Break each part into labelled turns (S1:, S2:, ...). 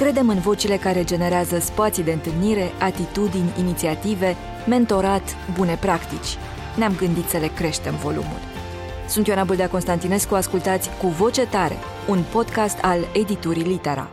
S1: Credem în vocile care generează spații de întâlnire, atitudini, inițiative, mentorat, bune practici. Ne-am gândit să le creștem volumul. Sunt Ioana Bâldea Constantinescu, ascultați Cu Voce Tare, un podcast al editurii Litera.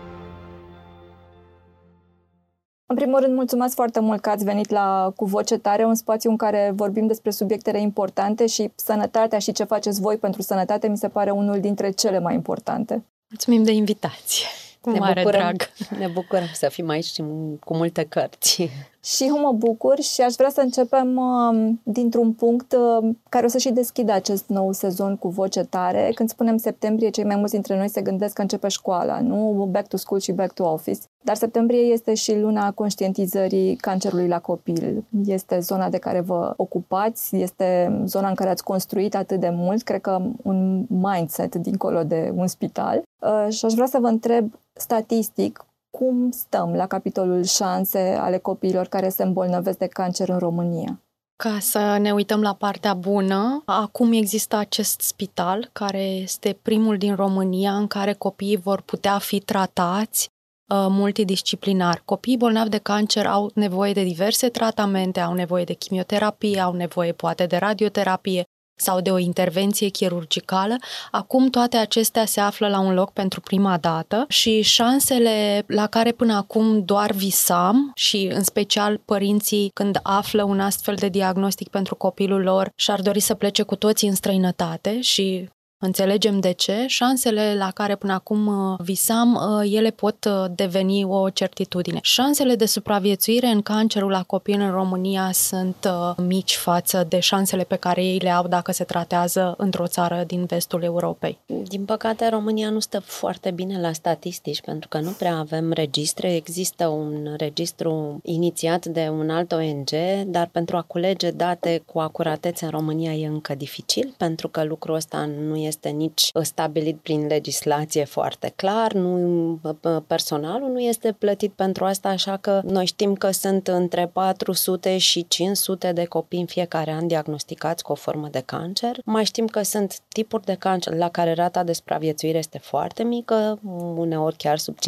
S2: În primul rând, mulțumesc foarte mult că ați venit la Cu Voce Tare, un spațiu în care vorbim despre subiectele importante și sănătatea și ce faceți voi pentru sănătate mi se pare unul dintre cele mai importante.
S3: Mulțumim de invitație! Cu
S4: ne
S3: mare
S4: bucurăm,
S3: drag!
S4: Ne bucurăm să fim aici și cu multe cărți.
S2: Și mă bucur și aș vrea să începem uh, dintr-un punct uh, care o să și deschidă acest nou sezon cu voce tare. Când spunem septembrie, cei mai mulți dintre noi se gândesc că începe școala, nu back to school și back to office. Dar septembrie este și luna conștientizării cancerului la copil. Este zona de care vă ocupați, este zona în care ați construit atât de mult, cred că un mindset dincolo de un spital. Uh, și aș vrea să vă întreb statistic, cum stăm la capitolul șanse ale copiilor care se îmbolnăvesc de cancer în România?
S3: Ca să ne uităm la partea bună, acum există acest spital care este primul din România în care copiii vor putea fi tratați uh, multidisciplinar. Copiii bolnavi de cancer au nevoie de diverse tratamente, au nevoie de chimioterapie, au nevoie poate de radioterapie, sau de o intervenție chirurgicală, acum toate acestea se află la un loc pentru prima dată și șansele la care până acum doar visam și în special părinții când află un astfel de diagnostic pentru copilul lor și-ar dori să plece cu toții în străinătate și Înțelegem de ce. Șansele la care până acum uh, visam, uh, ele pot uh, deveni o certitudine. Șansele de supraviețuire în cancerul la copii în România sunt mici față de șansele pe care ei le au dacă se tratează într-o țară din vestul Europei.
S4: Din păcate, România nu stă foarte bine la statistici, pentru că nu prea avem registre. Există un registru inițiat de un alt ONG, dar pentru a culege date cu acuratețe în România e încă dificil, pentru că lucrul ăsta nu e este nici stabilit prin legislație foarte clar, nu, personalul nu este plătit pentru asta, așa că noi știm că sunt între 400 și 500 de copii în fiecare an diagnosticați cu o formă de cancer. Mai știm că sunt tipuri de cancer la care rata de supraviețuire este foarte mică, uneori chiar sub 50%.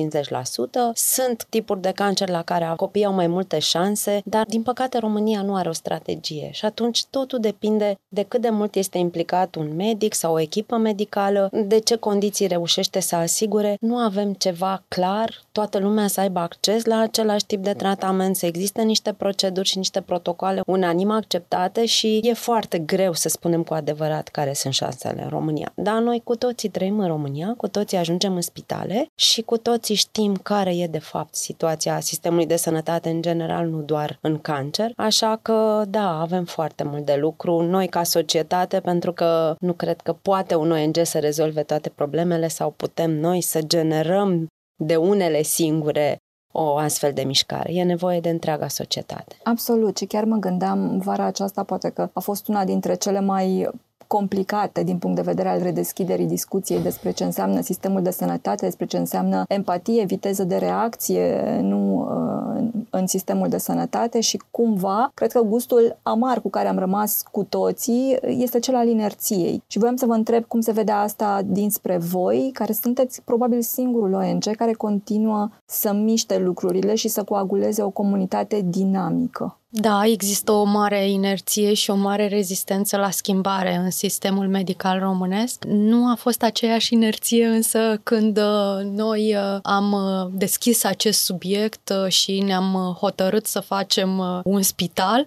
S4: Sunt tipuri de cancer la care copiii au mai multe șanse, dar din păcate România nu are o strategie și atunci totul depinde de cât de mult este implicat un medic sau o echipă echipă medicală, de ce condiții reușește să asigure, nu avem ceva clar, toată lumea să aibă acces la același tip de tratament, să existe niște proceduri și niște protocoale unanim acceptate și e foarte greu să spunem cu adevărat care sunt șansele în România. Dar noi cu toții trăim în România, cu toții ajungem în spitale și cu toții știm care e de fapt situația sistemului de sănătate în general, nu doar în cancer. Așa că, da, avem foarte mult de lucru noi ca societate, pentru că nu cred că poate un ONG să rezolve toate problemele sau putem noi să generăm de unele singure o astfel de mișcare. E nevoie de întreaga societate.
S2: Absolut. Și chiar mă gândeam vara aceasta, poate că a fost una dintre cele mai complicate din punct de vedere al redeschiderii discuției despre ce înseamnă sistemul de sănătate, despre ce înseamnă empatie, viteză de reacție nu uh, în sistemul de sănătate și cumva, cred că gustul amar cu care am rămas cu toții este cel al inerției. Și voiam să vă întreb cum se vede asta dinspre voi, care sunteți probabil singurul ONG care continuă să miște lucrurile și să coaguleze o comunitate dinamică.
S3: Da, există o mare inerție și o mare rezistență la schimbare în sistemul medical românesc. Nu a fost aceeași inerție însă când uh, noi uh, am uh, deschis acest subiect și ne-am hotărât să facem un spital.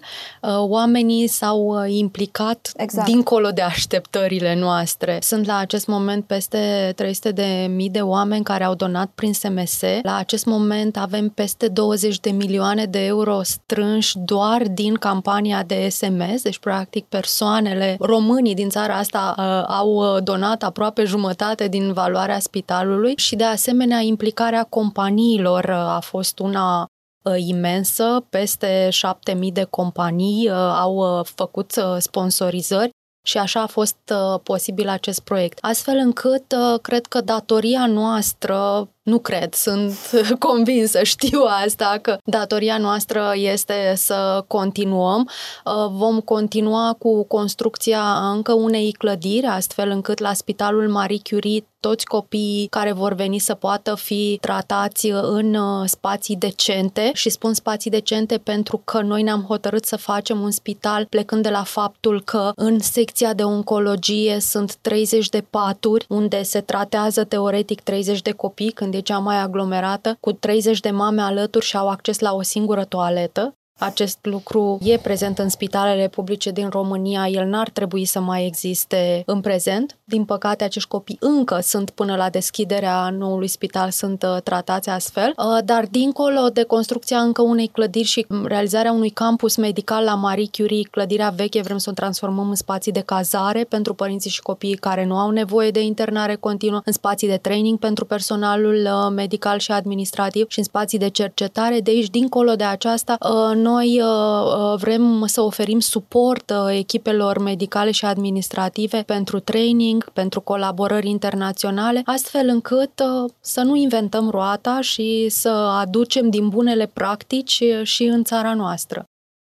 S3: Oamenii s-au implicat exact. dincolo de așteptările noastre. Sunt la acest moment peste 300 de mii de oameni care au donat prin SMS. La acest moment avem peste 20 de milioane de euro strânși doar din campania de SMS, deci practic persoanele, românii din țara asta uh, au uh, donat aproape jumătate din valoarea spitalului și de asemenea implicarea companiilor uh, a fost una uh, imensă, peste 7000 de companii uh, au uh, făcut sponsorizări și așa a fost uh, posibil acest proiect. Astfel încât uh, cred că datoria noastră Nu cred, sunt convinsă, știu asta, că datoria noastră este să continuăm. Uh, vom continua cu construcția încă unei clădiri, astfel încât la Spitalul Marie Curie toți copiii care vor veni să poată fi tratați în uh, spații decente și spun spații decente pentru că noi ne-am hotărât să facem un spital plecând de la faptul că în secția de oncologie sunt 30 de paturi unde se tratează teoretic 30 de copii când e cea mai aglomerată cu 30 de mame alături și au acces la o singură toaletă acest lucru e prezent în spitalele publice din România, el n-ar trebui să mai existe în prezent. Din păcate, acești copii încă sunt până la deschiderea noului spital, sunt uh, tratați astfel, uh, dar dincolo de construcția încă unei clădiri și realizarea unui campus medical la Marie Curie, clădirea veche vrem să o transformăm în spații de cazare pentru părinții și copiii care nu au nevoie de internare continuă, în spații de training pentru personalul uh, medical și administrativ și în spații de cercetare. De aici, dincolo de aceasta, noi uh, uh, vrem să oferim suport uh, echipelor medicale și administrative pentru training, pentru colaborări internaționale, astfel încât să nu inventăm roata și să aducem din bunele practici și în țara noastră.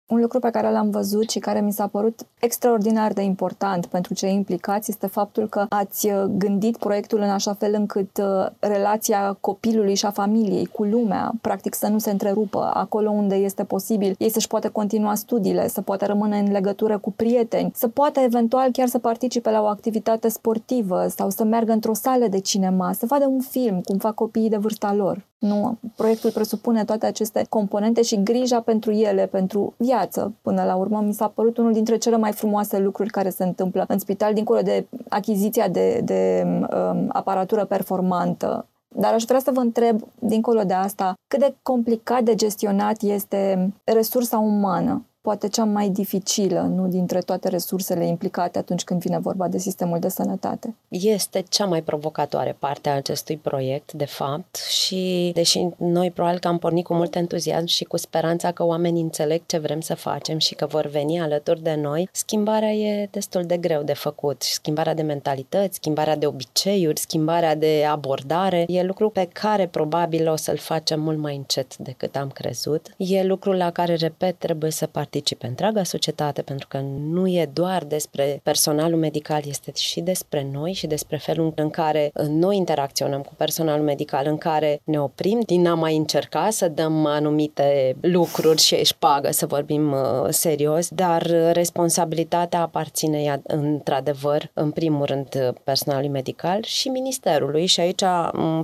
S2: Un lucru pe care l-am văzut și care mi s-a părut extraordinar de important pentru cei implicați este faptul că ați uh, gândit proiectul în așa fel încât uh, relația copilului și a familiei cu lumea, practic să nu se întrerupă acolo unde este posibil, ei să-și poată continua studiile, să poată rămâne în legătură cu prieteni, să poată eventual chiar să participe la o activitate sportivă sau să meargă într-o sală de cinema, să vadă un film, cum fac copiii de vârsta lor. Nu, proiectul presupune toate aceste componente și grija pentru ele, pentru viață. Până la urmă, mi s-a părut unul dintre cele mai frumoase lucruri care se întâmplă în spital, dincolo de achiziția de, de um, aparatură performantă. Dar aș vrea să vă întreb, dincolo de asta, cât de complicat de gestionat este resursa umană poate cea mai dificilă, nu dintre toate resursele implicate atunci când vine vorba de sistemul de sănătate.
S4: Este cea mai provocatoare parte a acestui proiect, de fapt, și deși noi probabil că am pornit cu mult entuziasm și cu speranța că oamenii înțeleg ce vrem să facem și că vor veni alături de noi, schimbarea e destul de greu de făcut. Schimbarea de mentalități, schimbarea de obiceiuri, schimbarea de abordare, e lucru pe care probabil o să-l facem mult mai încet decât am crezut. E lucru la care, repet, trebuie să participăm participe întreaga societate, pentru că nu e doar despre personalul medical, este și despre noi și despre felul în care noi interacționăm cu personalul medical, în care ne oprim din a mai încerca să dăm anumite lucruri și își pagă, să vorbim uh, serios, dar responsabilitatea aparține într-adevăr, în primul rând, personalului medical și ministerului. Și aici,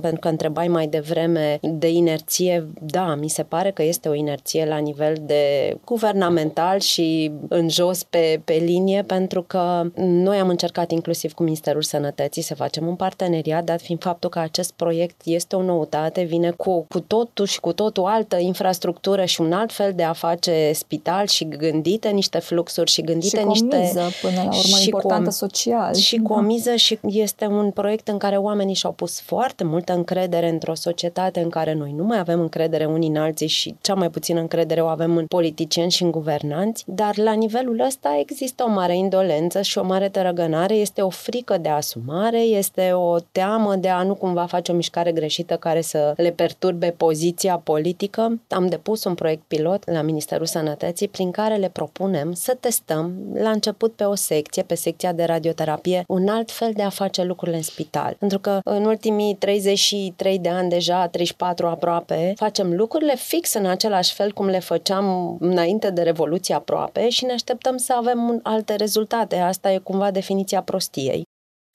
S4: pentru că întrebai mai devreme de inerție, da, mi se pare că este o inerție la nivel de guvernament fundamental și în jos pe, pe linie, pentru că noi am încercat inclusiv cu Ministerul Sănătății să facem un parteneriat, dat fiind faptul că acest proiect este o noutate, vine cu, cu totul și cu totul altă infrastructură și un alt fel de a face spital și gândite niște fluxuri și gândite
S2: și
S4: niște...
S2: Miză, până la urmă, și importantă
S4: cu,
S2: social.
S4: Și cu o da. miză și este un proiect în care oamenii și-au pus foarte multă încredere într-o societate în care noi nu mai avem încredere unii în alții și cea mai puțină încredere o avem în politicieni și în guvern guvernanți, dar la nivelul ăsta există o mare indolență și o mare tărăgănare, este o frică de asumare, este o teamă de a nu cumva face o mișcare greșită care să le perturbe poziția politică. Am depus un proiect pilot la Ministerul Sănătății prin care le propunem să testăm la început pe o secție, pe secția de radioterapie, un alt fel de a face lucrurile în spital. Pentru că în ultimii 33 de ani deja, 34 aproape, facem lucrurile fix în același fel cum le făceam înainte de Revoluție evoluție aproape și ne așteptăm să avem alte rezultate. Asta e cumva definiția prostiei.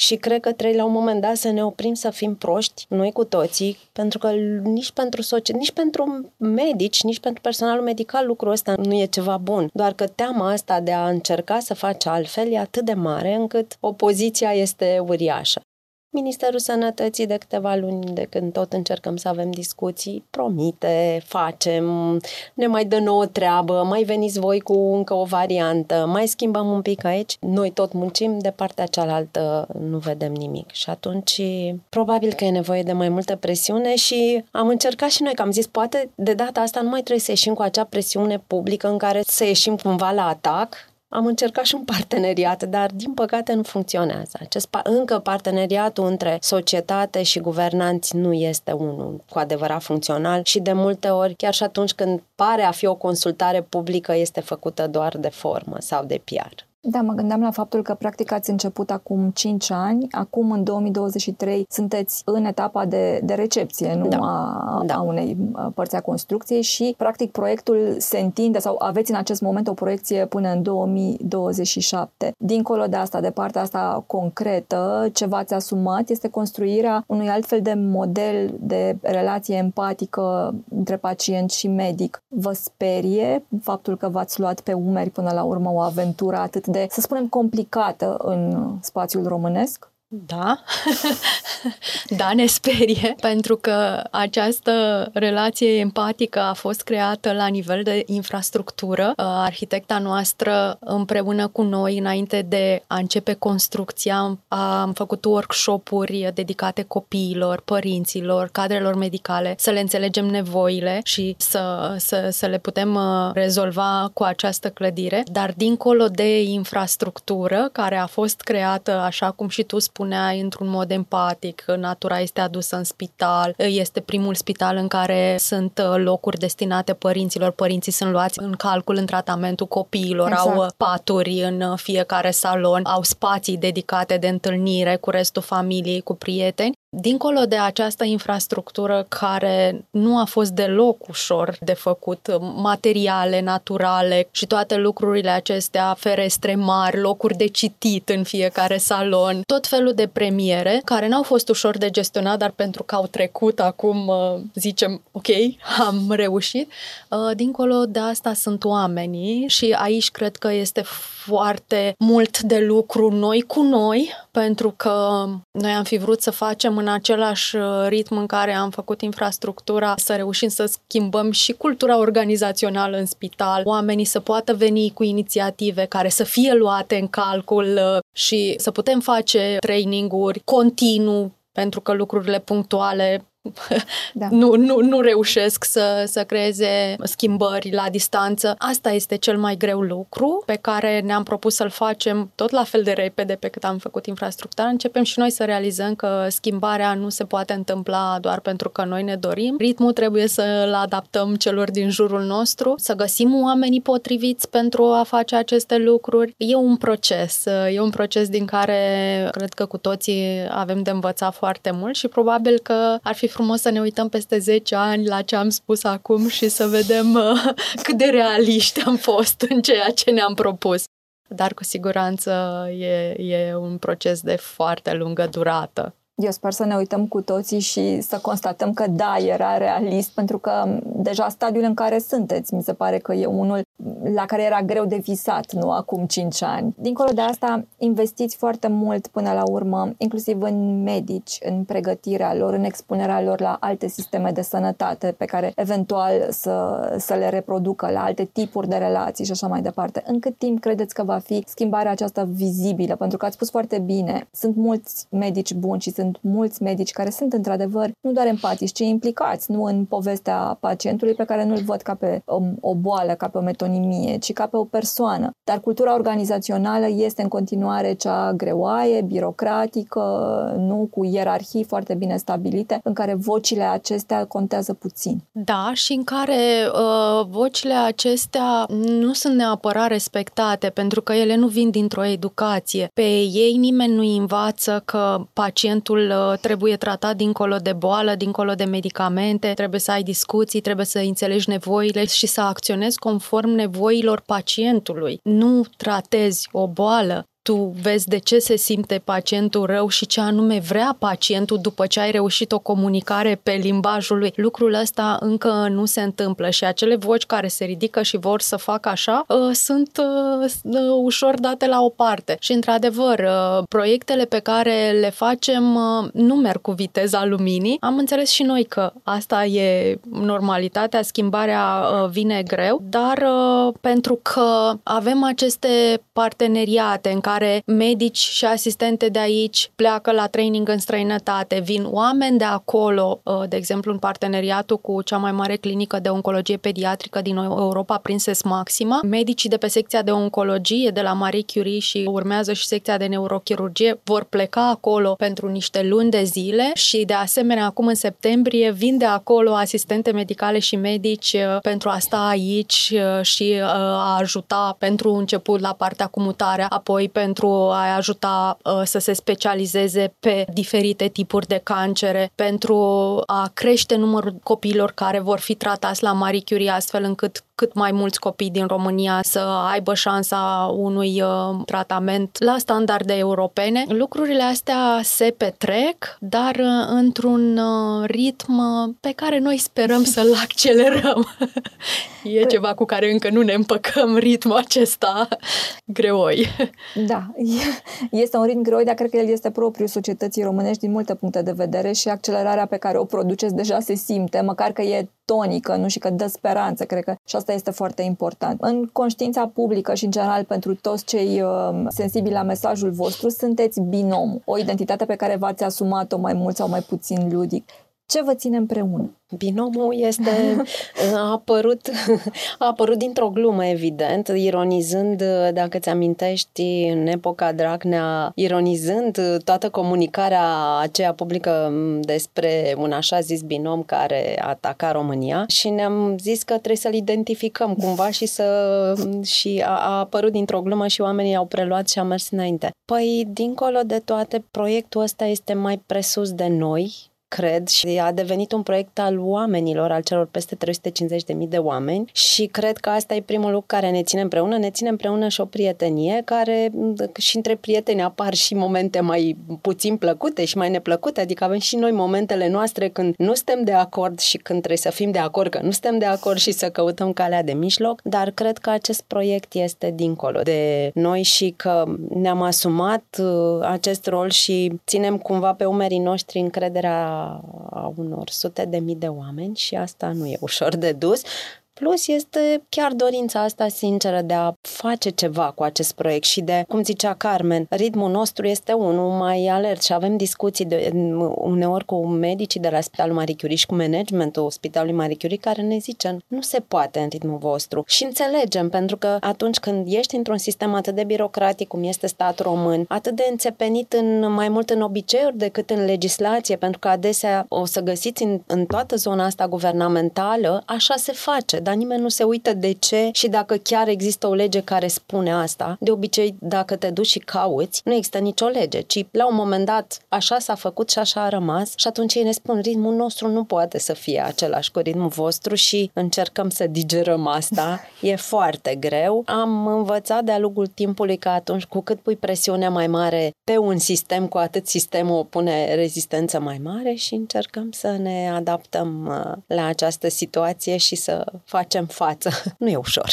S4: Și cred că trebuie la un moment dat să ne oprim să fim proști, noi cu toții, pentru că nici pentru soci, nici pentru medici, nici pentru personalul medical lucrul ăsta nu e ceva bun. Doar că teama asta de a încerca să faci altfel e atât de mare încât opoziția este uriașă. Ministerul Sănătății de câteva luni de când tot încercăm să avem discuții, promite, facem, ne mai dă nouă treabă, mai veniți voi cu încă o variantă, mai schimbăm un pic aici, noi tot muncim, de partea cealaltă nu vedem nimic. Și atunci probabil că e nevoie de mai multă presiune și am încercat și noi, că am zis, poate de data asta nu mai trebuie să ieșim cu acea presiune publică în care să ieșim cumva la atac, am încercat și un parteneriat, dar din păcate nu funcționează. Acest încă parteneriatul între societate și guvernanți nu este unul cu adevărat funcțional și de multe ori, chiar și atunci când pare a fi o consultare publică, este făcută doar de formă sau de PR.
S2: Da, mă gândeam la faptul că practic ați început acum 5 ani, acum în 2023 sunteți în etapa de, de recepție, nu da. A, da. a unei părți a construcției și practic proiectul se întinde sau aveți în acest moment o proiecție până în 2027. Dincolo de asta, de partea asta concretă, ce v-ați asumat este construirea unui alt fel de model de relație empatică între pacient și medic. Vă sperie faptul că v-ați luat pe umeri până la urmă o aventură atât de, să spunem, complicată în spațiul românesc?
S3: Da, da, ne sperie, pentru că această relație empatică a fost creată la nivel de infrastructură. Arhitecta noastră, împreună cu noi, înainte de a începe construcția, am făcut workshop-uri dedicate copiilor, părinților, cadrelor medicale, să le înțelegem nevoile și să, să, să le putem uh, rezolva cu această clădire. Dar dincolo de infrastructură, care a fost creată, așa cum și tu spui, spuneai într-un mod empatic, natura este adusă în spital, este primul spital în care sunt uh, locuri destinate părinților, părinții sunt luați în calcul în tratamentul copiilor, exact. au uh, paturi în uh, fiecare salon, au spații dedicate de întâlnire cu restul familiei, cu prieteni Dincolo de această infrastructură care nu a fost deloc ușor de făcut, materiale naturale și toate lucrurile acestea, ferestre mari, locuri de citit în fiecare salon, tot felul de premiere care n-au fost ușor de gestionat, dar pentru că au trecut acum, uh, zicem, ok, am reușit. Uh, dincolo de asta sunt oamenii și aici cred că este foarte mult de lucru noi cu noi, pentru că noi am fi vrut să facem în același uh, ritm în care am făcut infrastructura, să reușim să schimbăm și cultura organizațională în spital, oamenii să poată veni cu inițiative care să fie luate în calcul uh, și să putem face traininguri continuu pentru că lucrurile punctuale da. nu, nu, nu reușesc să, să creeze schimbări la distanță. Asta este cel mai greu lucru pe care ne-am propus să-l facem tot la fel de repede pe cât am făcut infrastructura. Începem și noi să realizăm că schimbarea nu se poate întâmpla doar pentru că noi ne dorim. Ritmul trebuie să-l adaptăm celor din jurul nostru, să găsim oamenii potriviți pentru a face aceste lucruri. E un proces, e un proces din care cred că cu toții avem de învățat foarte mult și probabil că ar fi frumos să ne uităm peste 10 ani la ce am spus acum și să vedem uh, cât de realiști am fost în ceea ce ne-am propus. Dar cu siguranță e, e un proces de foarte lungă durată.
S2: Eu sper să ne uităm cu toții și să constatăm că da, era realist, pentru că deja stadiul în care sunteți, mi se pare că e unul la care era greu de visat, nu acum 5 ani. Dincolo de asta, investiți foarte mult până la urmă, inclusiv în medici, în pregătirea lor, în expunerea lor la alte sisteme de sănătate pe care eventual să, să le reproducă, la alte tipuri de relații și așa mai departe. În cât timp credeți că va fi schimbarea aceasta vizibilă? Pentru că ați spus foarte bine, sunt mulți medici buni și sunt sunt mulți medici care sunt într-adevăr nu doar empatici, ci implicați, nu în povestea pacientului pe care nu-l văd ca pe o, o boală, ca pe o metonimie, ci ca pe o persoană. Dar cultura organizațională este în continuare cea greoaie, birocratică, nu cu ierarhii foarte bine stabilite, în care vocile acestea contează puțin.
S3: Da, și în care uh, vocile acestea nu sunt neapărat respectate, pentru că ele nu vin dintr-o educație. Pe ei nimeni nu învață că pacientul pacientul uh, trebuie tratat dincolo de boală, dincolo de medicamente, trebuie să ai discuții, trebuie să înțelegi nevoile și să acționezi conform nevoilor pacientului. Nu tratezi o boală, tu vezi de ce se simte pacientul rău și ce anume vrea pacientul după ce ai reușit o comunicare pe limbajul lui. Lucrul ăsta încă nu se întâmplă și acele voci care se ridică și vor să facă așa uh, sunt uh, uh, ușor date la o parte. Și într-adevăr, proiectele pe care le facem nu merg cu viteza luminii. Am înțeles și noi că asta e normalitatea, schimbarea vine greu, dar pentru că avem aceste parteneriate în care care medici și asistente de aici pleacă la training în străinătate, vin oameni de acolo, uh, de exemplu în parteneriatul cu cea mai mare clinică de oncologie pediatrică din Europa, Prinses Maxima, medicii de pe secția de oncologie de la Marie Curie și urmează și secția de neurochirurgie vor pleca acolo pentru niște luni de zile și de asemenea acum în septembrie vin de acolo asistente medicale și medici uh, pentru a sta aici uh, și a ajuta pentru început la partea cu mutarea, apoi pentru a ajuta să se specializeze pe diferite tipuri de cancere, pentru a crește numărul copiilor care vor fi tratați la Marie Curie astfel încât cât mai mulți copii din România să aibă șansa unui uh, tratament la standarde europene. Lucrurile astea se petrec, dar uh, într-un uh, ritm pe care noi sperăm să-l accelerăm. e ceva cu care încă nu ne împăcăm ritmul acesta greoi.
S2: Da, este un ritm greoi, dar cred că el este propriu societății românești din multe puncte de vedere și accelerarea pe care o produceți deja se simte, măcar că e tonică, nu și că dă speranță, cred că și asta este foarte important. În conștiința publică și în general pentru toți cei uh, sensibili la mesajul vostru, sunteți binom, o identitate pe care v-ați asumat-o mai mult sau mai puțin ludic. Ce vă ține împreună?
S4: Binomul este, a apărut, a apărut dintr-o glumă, evident, ironizând, dacă ți amintești, în epoca Dragnea, ironizând toată comunicarea aceea publică despre un așa zis binom care ataca România și ne-am zis că trebuie să-l identificăm cumva și să și a, a apărut dintr-o glumă și oamenii au preluat și a mers înainte. Păi, dincolo de toate, proiectul ăsta este mai presus de noi, cred, și a devenit un proiect al oamenilor, al celor peste 350.000 de oameni și cred că asta e primul lucru care ne ține împreună. Ne ține împreună și o prietenie care și între prieteni apar și momente mai puțin plăcute și mai neplăcute, adică avem și noi momentele noastre când nu suntem de acord și când trebuie să fim de acord că nu suntem de acord și să căutăm calea de mijloc, dar cred că acest proiect este dincolo de noi și că ne-am asumat uh, acest rol și ținem cumva pe umerii noștri încrederea a unor sute de mii de oameni și asta nu e ușor de dus, Plus este chiar dorința asta sinceră de a face ceva cu acest proiect și de, cum zicea Carmen, ritmul nostru este unul mai alert și avem discuții de, uneori cu medicii de la Spitalul Marie Curie și cu managementul Spitalului Marie Curie care ne zice nu se poate în ritmul vostru. Și înțelegem, pentru că atunci când ești într-un sistem atât de birocratic cum este statul român, atât de înțepenit în mai mult în obiceiuri decât în legislație, pentru că adesea o să găsiți în, în toată zona asta guvernamentală, așa se face dar nimeni nu se uită de ce și dacă chiar există o lege care spune asta. De obicei, dacă te duci și cauți, nu există nicio lege, ci la un moment dat așa s-a făcut și așa a rămas și atunci ei ne spun ritmul nostru nu poate să fie același cu ritmul vostru și încercăm să digerăm asta. E foarte greu. Am învățat de-a lungul timpului că atunci cu cât pui presiunea mai mare pe un sistem, cu atât sistemul pune rezistență mai mare și încercăm să ne adaptăm uh, la această situație și să facem față. Nu e ușor.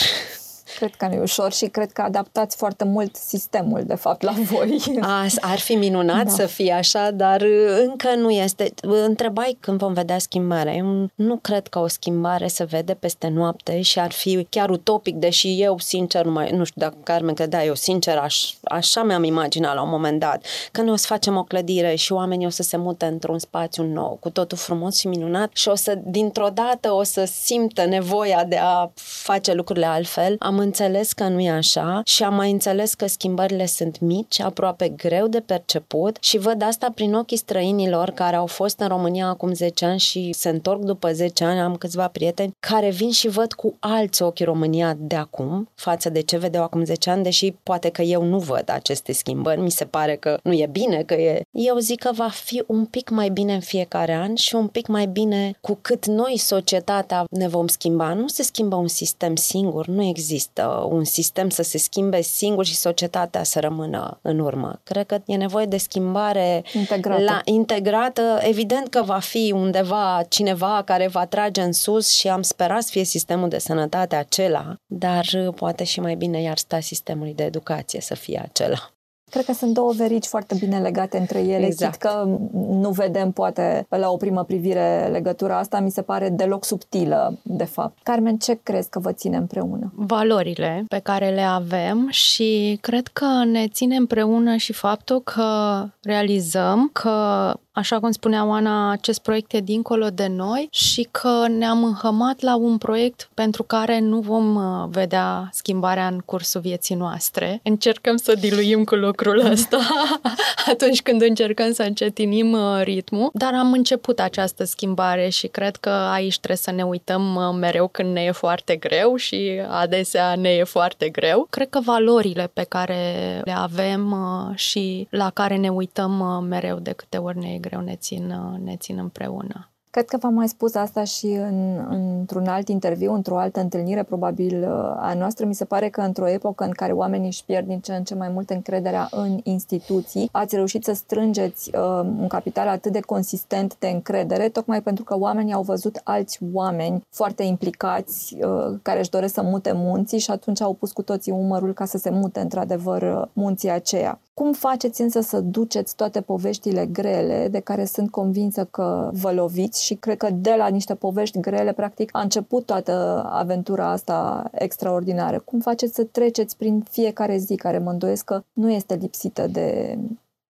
S2: Cred că nu e ușor și cred că adaptați foarte mult sistemul, de fapt, la voi.
S4: A, ar fi minunat da. să fie așa, dar încă nu este. Întrebai când vom vedea schimbarea. Eu nu cred că o schimbare se vede peste noapte și ar fi chiar utopic, deși eu, sincer, nu, mai, nu știu dacă Carmen credea, eu, sincer, aș, așa mi-am imaginat la un moment dat, că noi o să facem o clădire și oamenii o să se mute într-un spațiu nou, cu totul frumos și minunat și o să, dintr-o dată, o să simtă nevoia de a face lucrurile altfel. Am înțeles că nu e așa și am mai înțeles că schimbările sunt mici, aproape greu de perceput și văd asta prin ochii străinilor care au fost în România acum 10 ani și se întorc după 10 ani, am câțiva prieteni care vin și văd cu alți ochi România de acum față de ce vedeau acum 10 ani, deși poate că eu nu văd aceste schimbări, mi se pare că nu e bine, că e... Eu zic că va fi un pic mai bine în fiecare an și un pic mai bine cu cât noi, societatea, ne vom schimba. Nu se schimbă un sistem singur, nu există există un sistem să se schimbe singur și societatea să rămână în urmă. Cred că e nevoie de schimbare
S2: integrată. La,
S4: integrată. Evident că va fi undeva cineva care va trage în sus și am sperat să fie sistemul de sănătate acela, dar poate și mai bine iar sta sistemului de educație să fie acela.
S2: Cred că sunt două verici foarte bine legate între ele. Exact. că nu vedem, poate, la o primă privire legătura asta, mi se pare deloc subtilă, de fapt. Carmen, ce crezi că vă ține împreună?
S3: Valorile pe care le avem și cred că ne ține împreună și faptul că realizăm că așa cum spunea Oana, acest proiect e dincolo de noi și că ne-am înhămat la un proiect pentru care nu vom uh, vedea schimbarea în cursul vieții noastre. Încercăm să diluim cu lucrul ăsta atunci când încercăm să încetinim uh, ritmul, dar am început această schimbare și cred că aici trebuie să ne uităm uh, mereu când ne e foarte greu și adesea ne e foarte greu. Cred că valorile pe care le avem și la care ne uităm mereu de câte ori ne e greu ne țin, ne țin împreună.
S2: Cred că v-am mai spus asta și în, într-un alt interviu, într-o altă întâlnire, probabil uh, a noastră. Mi se pare că într-o epocă în care oamenii își pierd din ce în ce mai mult încrederea în instituții, ați reușit să strângeți uh, un capital atât de consistent de încredere, tocmai pentru că oamenii au văzut alți oameni foarte implicați uh, care își doresc să mute munții și atunci au pus cu toții umărul ca să se mute într-adevăr uh, munții aceea. Cum faceți însă să duceți toate poveștile grele de care sunt convinsă că vă loviți și cred că de la niște povești grele, practic, a început toată aventura asta extraordinară. Cum faceți să treceți prin fiecare zi care mă îndoiesc că nu este lipsită de,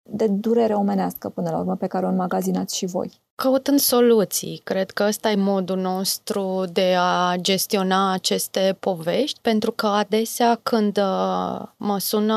S2: de durere omenească până la urmă pe care o înmagazinați și voi?
S3: Căutând soluții. Cred că ăsta e modul nostru de a gestiona aceste povești, pentru că adesea când uh, mă sună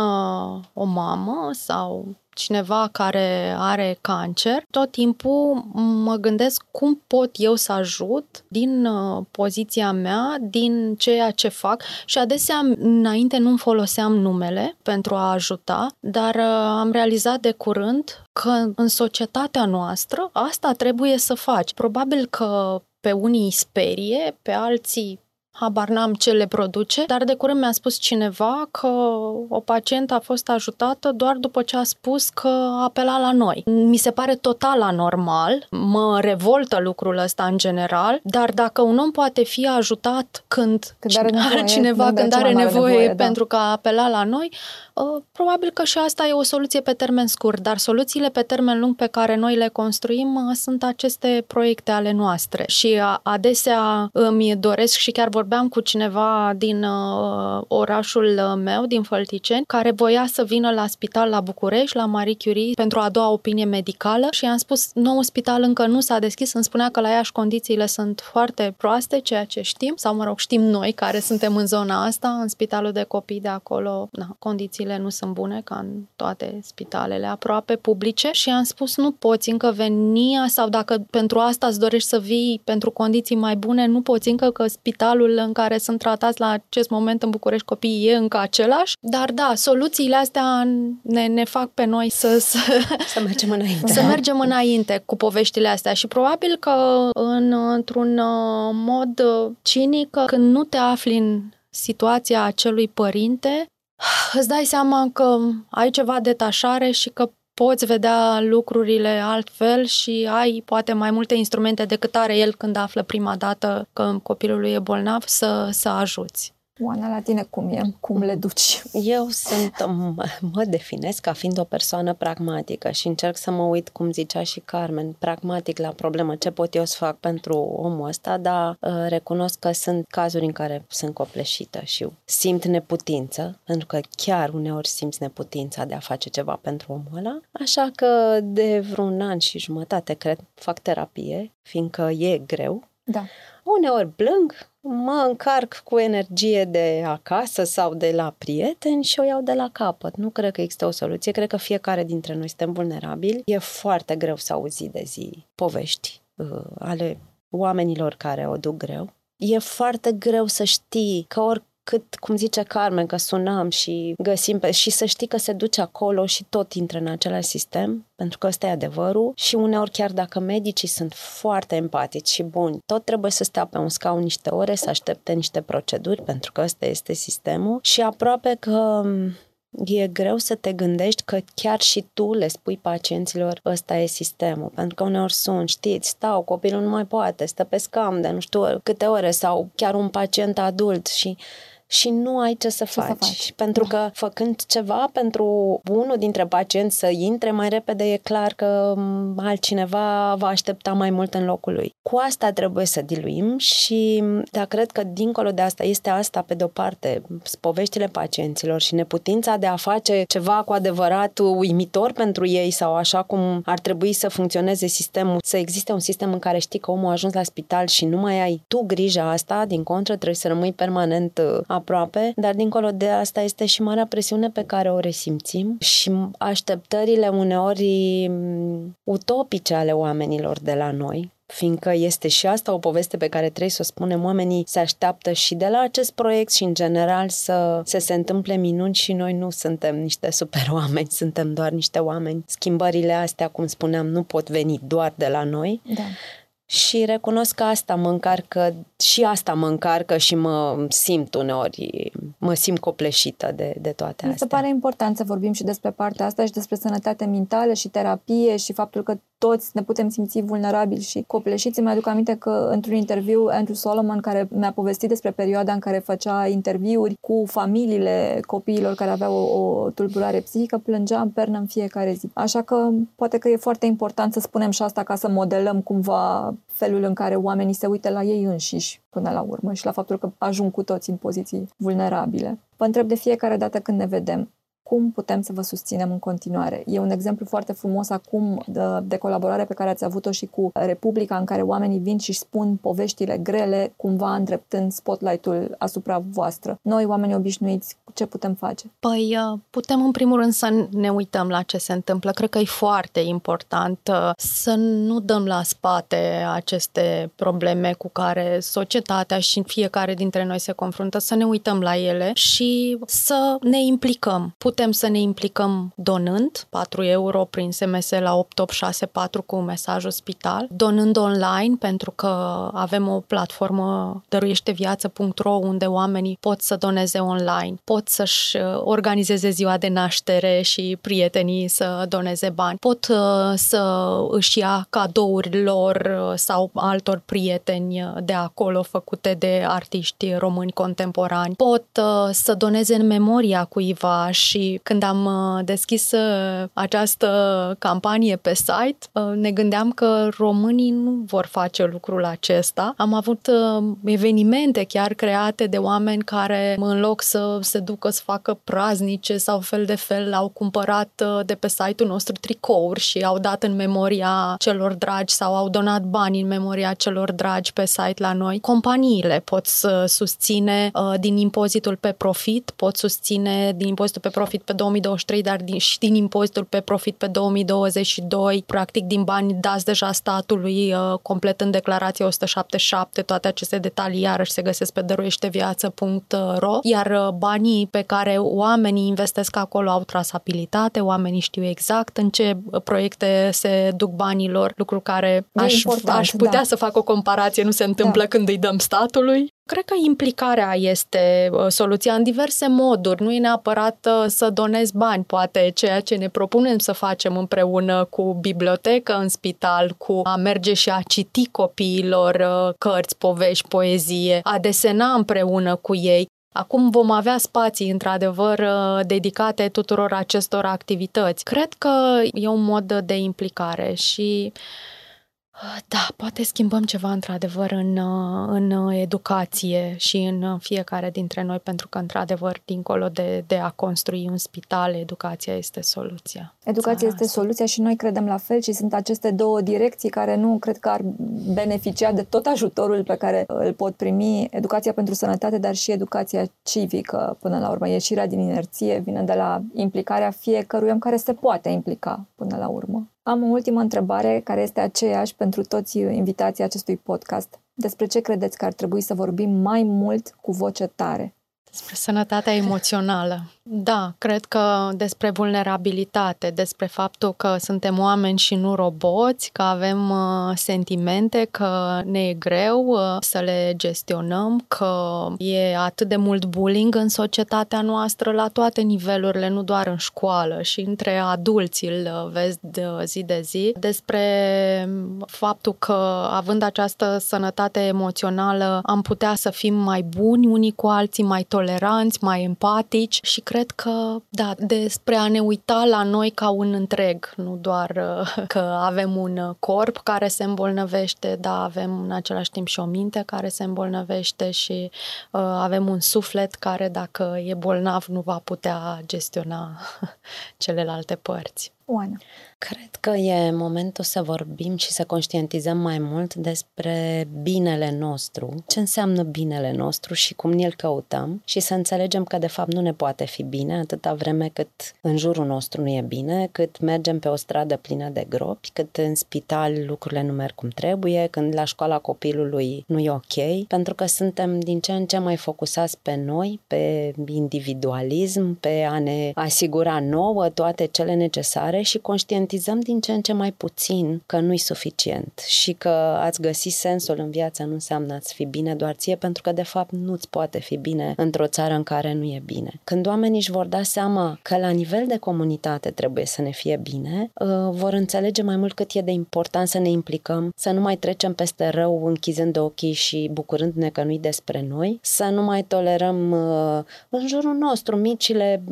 S3: o mamă sau cineva care are cancer, tot timpul mă gândesc cum pot eu să ajut din uh, poziția mea, din ceea ce fac și adesea înainte nu-mi foloseam numele pentru a ajuta, dar uh, am realizat de curând că în societatea noastră asta trebuie să faci. Probabil că pe unii îi sperie, pe alții habar n-am ce le produce, dar de curând mi-a spus cineva că o pacientă a fost ajutată doar după ce a spus că a apelat la noi. Mi se pare total anormal, mă revoltă lucrul ăsta în general, dar dacă un om poate fi ajutat când, când are, nevoie, are cineva, când are nevoie, nevoie da. pentru că a apelat la noi, ă, probabil că și asta e o soluție pe termen scurt, dar soluțiile pe termen lung pe care noi le construim ă, sunt aceste proiecte ale noastre. Și adesea îmi doresc și chiar vorbesc vorbeam cu cineva din uh, orașul uh, meu, din Fălticeni, care voia să vină la spital la București, la Marie Curie, pentru a doua opinie medicală și i-am spus, nou spital încă nu s-a deschis, îmi spunea că la Iași condițiile sunt foarte proaste, ceea ce știm, sau mă rog, știm noi care suntem în zona asta, în spitalul de copii de acolo, na, condițiile nu sunt bune ca în toate spitalele aproape publice. Și am spus, nu poți încă veni sau dacă pentru asta îți dorești să vii pentru condiții mai bune, nu poți încă că spitalul în care sunt tratați la acest moment în București copiii e încă același, dar da, soluțiile astea ne, ne fac pe noi să,
S4: să, să mergem înainte.
S3: Să mergem înainte cu poveștile astea. Și probabil că în, într-un uh, mod uh, cinic, când nu te afli în situația acelui părinte, îți dai seama că ai ceva detașare și că poți vedea lucrurile altfel și ai poate mai multe instrumente decât are el când află prima dată că copilul lui e bolnav să, să ajuți.
S2: Oana, la tine cum e? Cum le duci?
S4: Eu sunt, mă definesc ca fiind o persoană pragmatică și încerc să mă uit, cum zicea și Carmen, pragmatic la problemă, ce pot eu să fac pentru omul ăsta, dar uh, recunosc că sunt cazuri în care sunt copleșită și simt neputință, pentru că chiar uneori simți neputința de a face ceva pentru omul ăla, așa că de vreun an și jumătate, cred, fac terapie, fiindcă e greu.
S2: Da.
S4: Uneori plâng, mă încarc cu energie de acasă sau de la prieteni și o iau de la capăt. Nu cred că există o soluție, cred că fiecare dintre noi suntem vulnerabili. E foarte greu să auzi de zi povești uh, ale oamenilor care o duc greu. E foarte greu să știi că ori cât, cum zice Carmen, că sunăm și găsim pe, și să știi că se duce acolo și tot intră în același sistem, pentru că ăsta e adevărul. Și uneori chiar dacă medicii sunt foarte empatici și buni, tot trebuie să stea pe un scaun niște ore, să aștepte niște proceduri, pentru că ăsta este sistemul. Și aproape că E greu să te gândești că chiar și tu le spui pacienților ăsta e sistemul, pentru că uneori sunt, știți, stau, copilul nu mai poate, stă pe scam de nu știu câte ore sau chiar un pacient adult și și nu ai ce să
S2: Ce să
S4: faci.
S2: faci.
S4: Pentru
S2: Da.
S4: că făcând ceva pentru unul dintre pacienți să intre mai repede, e clar că m, altcineva va aștepta mai mult în locul lui. Cu asta trebuie să diluim și da, cred că dincolo de asta este asta, pe de-o parte, poveștile pacienților și neputința de a face ceva cu adevărat uimitor pentru ei sau așa cum ar trebui să funcționeze sistemul, să existe un sistem în care știi că omul a ajuns la spital și nu mai ai tu grija asta, din contră trebuie să rămâi permanent uh, aproape, dar dincolo de asta este și marea presiune pe care o resimțim și așteptările uneori mm, utopice ale oamenilor de la noi, fiindcă este și asta o poveste pe care trebuie să o spunem, oamenii se așteaptă și de la acest proiect și în general să, să se întâmple minuni și noi nu suntem niște super oameni, suntem doar niște oameni. Schimbările astea, cum spuneam, nu pot veni doar de la noi
S2: Da.
S4: Și recunosc că asta mă încarcă, și asta mă încarcă și mă simt uneori, mă simt copleșită de, de toate
S2: Mi
S4: astea.
S2: se pare important să vorbim și despre partea asta și despre sănătate mentală și terapie și faptul că toți ne putem simți vulnerabili și copleșiți. Îmi aduc aminte că într-un interviu Andrew Solomon, care mi-a povestit despre perioada în care făcea interviuri cu familiile copiilor care aveau o, o tulburare psihică, plângea în pernă în fiecare zi. Așa că poate că e foarte important să spunem și asta ca să modelăm cumva felul în care oamenii se uită la ei înșiși până la urmă și la faptul că ajung cu toți în poziții vulnerabile. Vă întreb de fiecare dată când ne vedem, cum putem să vă susținem în continuare. E un exemplu foarte frumos acum de, de colaborare pe care ați avut-o și cu Republica, în care oamenii vin și spun poveștile grele, cumva îndreptând spotlight-ul asupra voastră. Noi, oamenii obișnuiți, ce putem face?
S3: Păi uh, putem în primul rând să ne uităm la ce se întâmplă. Cred că e foarte important uh, să nu dăm la spate aceste probleme cu care societatea și fiecare dintre noi se confruntă, să ne uităm la ele și să ne implicăm. Putem să ne implicăm donând 4 euro prin SMS la 8864 cu mesajul spital, donând online pentru că avem o platformă dăruieșteviață.ro unde oamenii pot să doneze online, pot să-și uh, organizeze ziua de naștere și prietenii să doneze bani, pot uh, să își ia cadouri lor uh, sau altor prieteni uh, de acolo făcute de artiști români contemporani, pot uh, să doneze în memoria cuiva și când am uh, deschis uh, această campanie pe site, uh, ne gândeam că românii nu vor face lucrul acesta. Am avut uh, evenimente chiar create de oameni care în loc să se ducă să facă praznice sau fel de fel au cumpărat uh, de pe site-ul nostru tricouri și au dat în memoria celor dragi sau au donat bani în memoria celor dragi pe site la noi. Companiile pot să susține uh, din impozitul pe profit, pot susține din impozitul pe profit pe 2023, dar din, și din impozitul pe profit pe 2022, practic din bani dați deja statului, uh, completând declarația 177, toate aceste detalii iarăși se găsesc pe dăruieșteviață.ro, iar uh, banii pe care oamenii investesc acolo au trasabilitate, oamenii știu exact în ce proiecte se duc banilor, lucru care
S2: E
S3: aș,
S2: important,
S3: aș putea
S2: da.
S3: să fac o comparație, nu se întâmplă
S2: Da.
S3: când îi dăm statului. Cred că implicarea este uh, soluția în diverse moduri. Nu e neapărat uh, să donezi bani, poate ceea ce ne propunem să facem împreună cu bibliotecă în spital, cu a merge și a citi copiilor uh, cărți, povești, poezie, a desena împreună cu ei. Acum vom avea spații, într-adevăr, uh, dedicate tuturor acestor activități. Cred că e un mod de implicare și da, poate schimbăm ceva într-adevăr în, uh, în uh, educație și în uh, fiecare dintre noi, pentru că, într-adevăr, dincolo de, de a construi un spital, educația este soluția.
S2: Educația
S3: Țara
S2: este
S3: asta.
S2: soluția și noi credem la fel și sunt aceste două direcții care nu cred că ar beneficia de tot ajutorul pe care îl pot primi. Educația pentru sănătate, dar și educația civică, până la urmă. Ieșirea din inerție vine de la implicarea fiecărui om care se poate implica până la urmă. Am o ultimă întrebare care este aceeași pentru toți invitații acestui podcast. Despre ce credeți că ar trebui să vorbim mai mult cu voce tare?
S3: Despre sănătatea emoțională. Da, cred că despre vulnerabilitate, despre faptul că suntem oameni și nu roboți, că avem uh, sentimente, că ne e greu uh, să le gestionăm, că e atât de mult bullying în societatea noastră la toate nivelurile, nu doar în școală și între adulți îl uh, vezi de zi de zi, despre faptul că având această sănătate emoțională am putea să fim mai buni unii cu alții, mai toleranți, mai empatici și cred că, da, despre a ne uita la noi ca un întreg, nu doar uh, că avem un corp care se îmbolnăvește, dar avem în același timp și o minte care se îmbolnăvește și uh, avem un suflet care, dacă e bolnav, nu va putea gestiona celelalte părți.
S2: Oana.
S4: Cred că e momentul să vorbim și să conștientizăm mai mult despre binele nostru, ce înseamnă binele nostru și cum ne-l căutăm și să înțelegem că de fapt nu ne poate fi bine atâta vreme cât în jurul nostru nu e bine, cât mergem pe o stradă plină de gropi, cât în spital lucrurile nu merg cum trebuie, când la școala copilului nu e ok, pentru că suntem din ce în ce mai focusați pe noi, pe individualism, pe a ne asigura nouă toate cele necesare și conștient conștientizăm din ce în ce mai puțin că nu-i suficient și că ați găsi sensul în viață nu înseamnă ați fi bine doar ție, pentru că de fapt nu-ți poate fi bine într-o țară în care nu e bine. Când oamenii își vor da seama că la nivel de comunitate trebuie să ne fie bine, uh, vor înțelege mai mult cât e de important să ne implicăm, să nu mai trecem peste rău închizând ochii și bucurându-ne că nu-i despre noi, să nu mai tolerăm uh, în jurul nostru micile,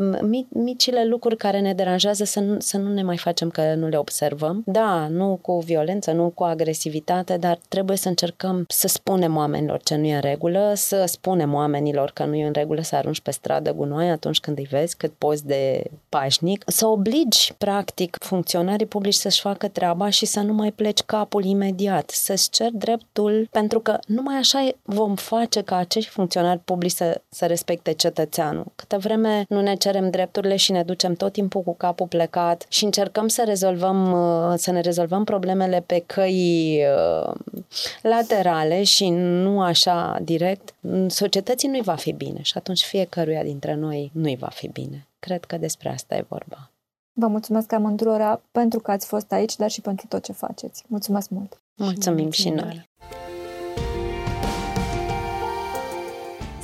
S4: micile lucruri care ne deranjează, să nu, să nu ne mai facem că nu le observăm. Da, nu cu violență, nu cu agresivitate, dar trebuie să încercăm să spunem oamenilor ce nu e în regulă, să spunem oamenilor că nu e în regulă să arunci pe stradă gunoi atunci când îi vezi cât poți de pașnic, să obligi, practic, funcționarii publici să-și facă treaba și să nu mai pleci capul imediat, să-ți cer dreptul, pentru că numai așa vom face ca acești funcționari publici să, să respecte cetățeanul. Câte vreme nu ne cerem drepturile și ne ducem tot timpul cu capul plecat și încercăm să rezolvăm, uh, să ne rezolvăm problemele pe căi uh, laterale și nu așa direct, societății nu-i va fi bine și atunci fiecăruia dintre noi nu-i va fi bine. Cred că despre asta e vorba.
S2: Vă mulțumesc amândurora pentru că ați fost aici, dar și pentru tot ce faceți. Mulțumesc mult!
S4: Mulțumim și noi!